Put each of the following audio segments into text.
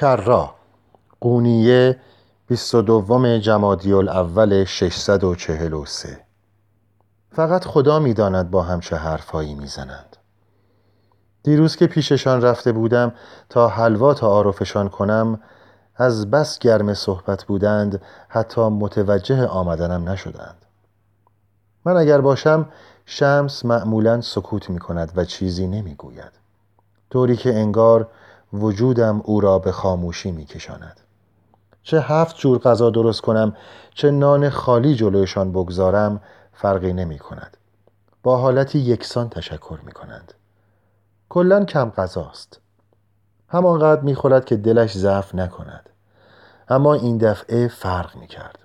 کرا قونیه 22 جمادی الاول 643 فقط خدا می‌داند با هم چه حرفهایی می‌زنند. دیروز که پیششان رفته بودم تا حلوا تعارفشان کنم از بس گرم صحبت بودند حتی متوجه آمدنم نشدند. من اگر باشم شمس معمولا سکوت می کند و چیزی نمی گوید طوری که انگار وجودم او را به خاموشی می کشاند چه هفت جور غذا درست کنم چه نان خالی جلویشان بگذارم فرقی نمی کند با حالتی یکسان تشکر می کنند کلا کم غذاست. همانقدر می خورد که دلش ضعف نکند. اما این دفعه فرق می کرد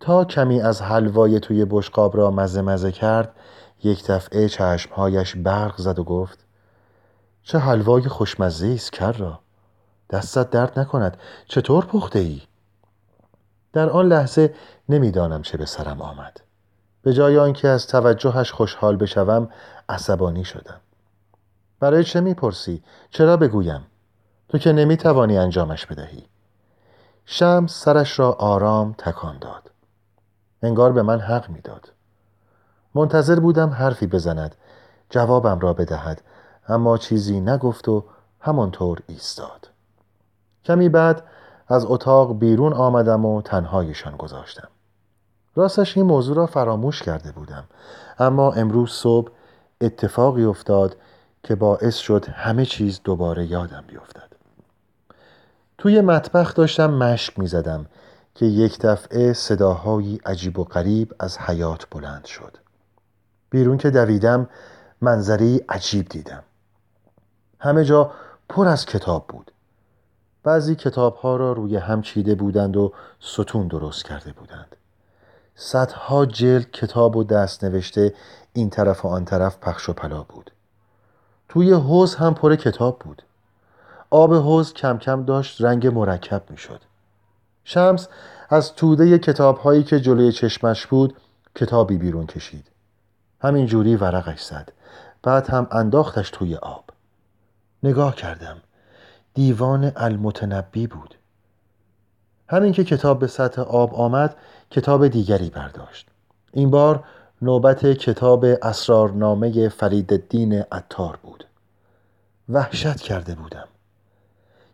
تا کمی از حلوای توی بشقاب را مزه مزه کرد یک دفعه چشمهایش برق زد و گفت چه حلوای خوشمزه است کر را دستت درد نکند. چطور پخته ای؟ در آن لحظه نمی‌دانم چه به سرم آمد. به جای آنکه از توجهش خوشحال بشوم عصبانی شدم. برای چه می‌پرسی؟ چرا بگویم؟ تو که نمی‌توانی انجامش بدهی. شمس سرش را آرام تکان داد. انگار به من حق می‌داد. منتظر بودم حرفی بزند. جوابم را بدهد. اما چیزی نگفت و همانطور ایستاد. کمی بعد از اتاق بیرون آمدم و تنهایشان گذاشتم. راستش این موضوع را فراموش کرده بودم. اما امروز صبح اتفاقی افتاد که باعث شد همه چیز دوباره یادم بیفتد. توی مطبخ داشتم مشک می زدم که یک دفعه صداهایی عجیب و غریب از حیات بلند شد. بیرون که دویدم منظری عجیب دیدم. همه جا پر از کتاب بود. بعضی کتاب ها را روی هم چیده بودند و ستون درست کرده بودند. صدها جلد کتاب و دست نوشته این طرف و آن طرف پخش و پلا بود. توی حوز هم پر کتاب بود. آب حوز کم کم داشت رنگ مرکب می شد شمس از توده کتاب هایی که جلوی چشمش بود کتابی بیرون کشید. همین جوری ورقش زد. بعد هم انداختش توی آب. نگاه کردم. دیوان المتنبی بود. همین که کتاب به سطح آب آمد کتاب دیگری برداشت. این بار نوبت کتاب اسرارنامه فرید الدین عطار بود. وحشت کرده بودم.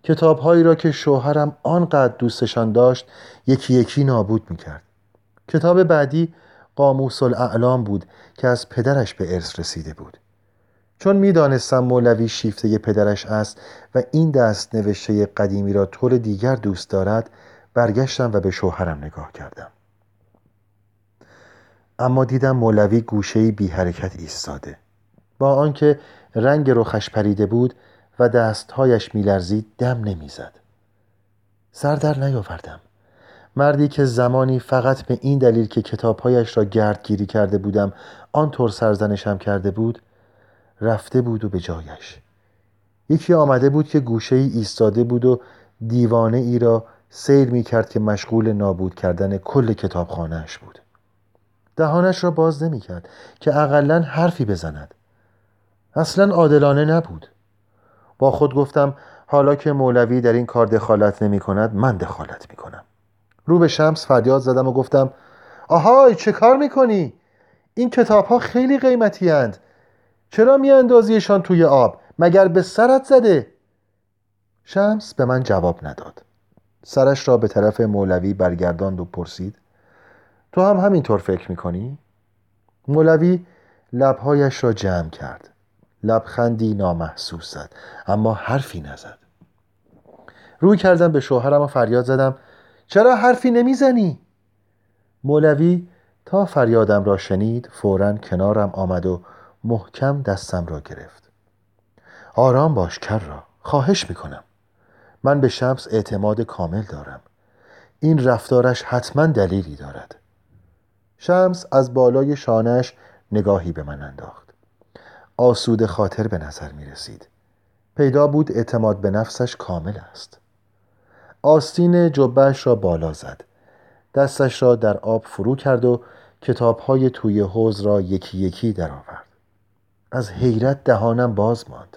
کتابهایی را که شوهرم آنقدر دوستشان داشت یکی یکی نابود می‌کرد. کتاب بعدی قاموس الاعلام بود که از پدرش به ارث رسیده بود. چون می‌دانستم مولوی شیفته پدرش است و این دست نوشته قدیمی را طور دیگر دوست دارد برگشتم و به شوهرم نگاه کردم. اما دیدم مولوی گوشه بی حرکت ایستاده. با آنکه رنگ رخش پریده بود و دستهایش میلرزید دم نمی‌زد. سر در نیاوردم. مردی که زمانی فقط به این دلیل که کتابهایش را گردگیری کرده بودم آنطور سرزنشم کرده بود رفته بود و به جایش. یکی آمده بود که گوشه ای ایستاده بود و دیوانه ای را سیر می کرد که مشغول نابود کردن کل کتابخانهش بود. دهانش را باز نمی کرد که اقلا حرفی بزند. اصلا عادلانه نبود. با خود گفتم حالا که مولوی در این کار دخالت نمی کند من دخالت می کنم رو به شمس فریاد زدم و گفتم آهای چه کار می کنی؟ این کتاب ها خیلی قیمتی هند. چرا می اندازیشان توی آب؟ مگر به سرت زده؟ شمس به من جواب نداد سرش را به طرف مولوی برگرداند و پرسید تو هم همینطور فکر می‌کنی؟ مولوی لبهایش را جمع کرد لبخندی نامحسوس زد اما حرفی نزد روی کردم به شوهرم و فریاد زدم چرا حرفی نمی‌زنی؟ مولوی تا فریادم را شنید فورا کنارم آمد و محکم دستم را گرفت. آرام باش کر را خواهش می‌کنم. من به شمس اعتماد کامل دارم. این رفتارش حتما دلیلی دارد. شمس از بالای شانش نگاهی به من انداخت. آسود خاطر به نظر می رسید پیدا بود اعتماد به نفسش کامل است. آستین جبهش را بالا زد. دستش را در آب فرو کرد و کتابهای توی حوز را یکی یکی درآورد. از حیرت دهانم باز ماند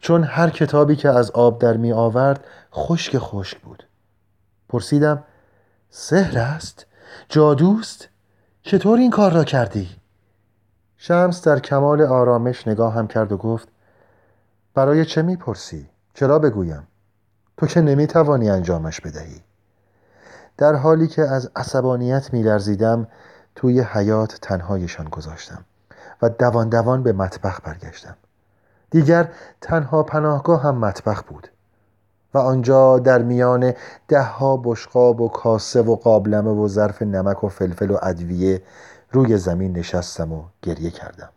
چون هر کتابی که از آب در می آورد خشک خشک بود پرسیدم سحر است؟ جادوست؟ چطور این کار را کردی؟ شمس در کمال آرامش نگاه هم کرد و گفت برای چه می‌پرسی؟ چرا بگویم؟ تو که نمی‌توانی انجامش بدهی در حالی که از عصبانیت میلرزیدم توی حیات تنهایشان گذاشتم و دوان دوان به مطبخ برگشتم. دیگر تنها پناهگاه هم مطبخ بود و آنجا در میان دهها بشقاب و کاسه و قابلمه و ظرف نمک و فلفل و ادویه روی زمین نشستم و گریه کردم.